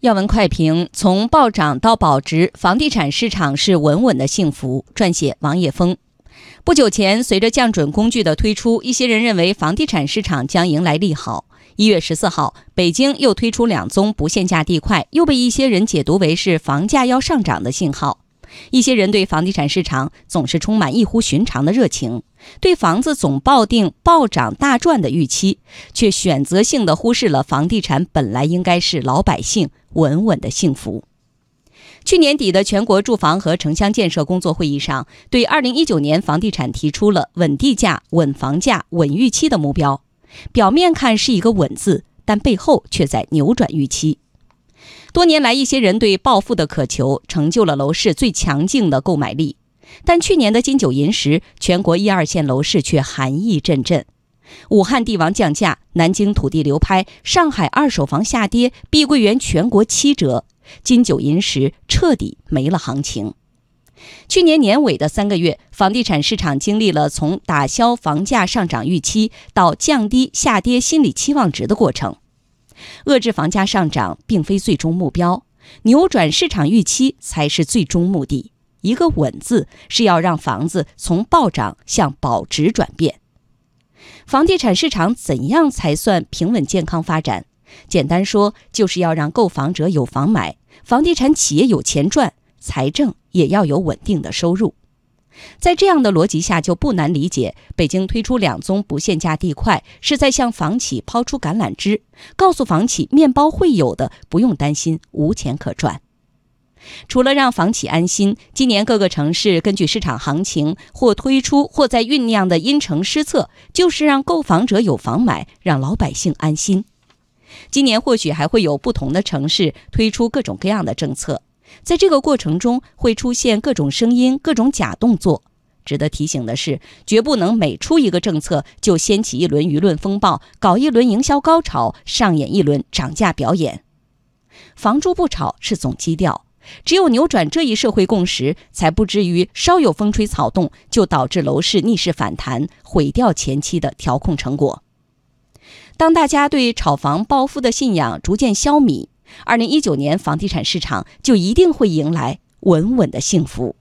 要闻快评：从暴涨到保值，房地产市场是稳稳的幸福。撰写王叶峰。不久前，随着降准工具的推出，一些人认为房地产市场将迎来利好。一月十四号，北京又推出两宗不限价地块，又被一些人解读为是房价要上涨的信号。一些人对房地产市场总是充满异乎寻常的热情，对房子总抱定暴涨大赚的预期，却选择性的忽视了房地产本来应该是老百姓稳稳的幸福。去年底的全国住房和城乡建设工作会议上，对二零一九年房地产提出了稳地价、稳房价、稳预期的目标。表面看是一个稳字，但背后却在扭转预期。多年来，一些人对暴富的渴求，成就了楼市最强劲的购买力。但去年的金九银十，全国一二线楼市却寒意阵阵。武汉地王降价，南京土地流拍，上海二手房下跌，碧桂园全国七折，金九银十彻底没了行情。去年年尾的三个月，房地产市场经历了从打消房价上涨预期到降低下跌心理期望值的过程。遏制房价上涨并非最终目标，扭转市场预期才是最终目的。一个“稳”字是要让房子从暴涨向保值转变。房地产市场怎样才算平稳健康发展？简单说，就是要让购房者有房买，房地产企业有钱赚，财政也要有稳定的收入。在这样的逻辑下，就不难理解，北京推出两宗不限价地块，是在向房企抛出橄榄枝，告诉房企面包会有的，不用担心无钱可赚。除了让房企安心，今年各个城市根据市场行情或推出或在酝酿的因城施策，就是让购房者有房买，让老百姓安心。今年或许还会有不同的城市推出各种各样的政策。在这个过程中，会出现各种声音、各种假动作。值得提醒的是，绝不能每出一个政策就掀起一轮舆论风暴，搞一轮营销高潮，上演一轮涨价表演。房住不炒是总基调，只有扭转这一社会共识，才不至于稍有风吹草动就导致楼市逆势反弹，毁掉前期的调控成果。当大家对炒房暴富的信仰逐渐消弭。二零一九年房地产市场就一定会迎来稳稳的幸福。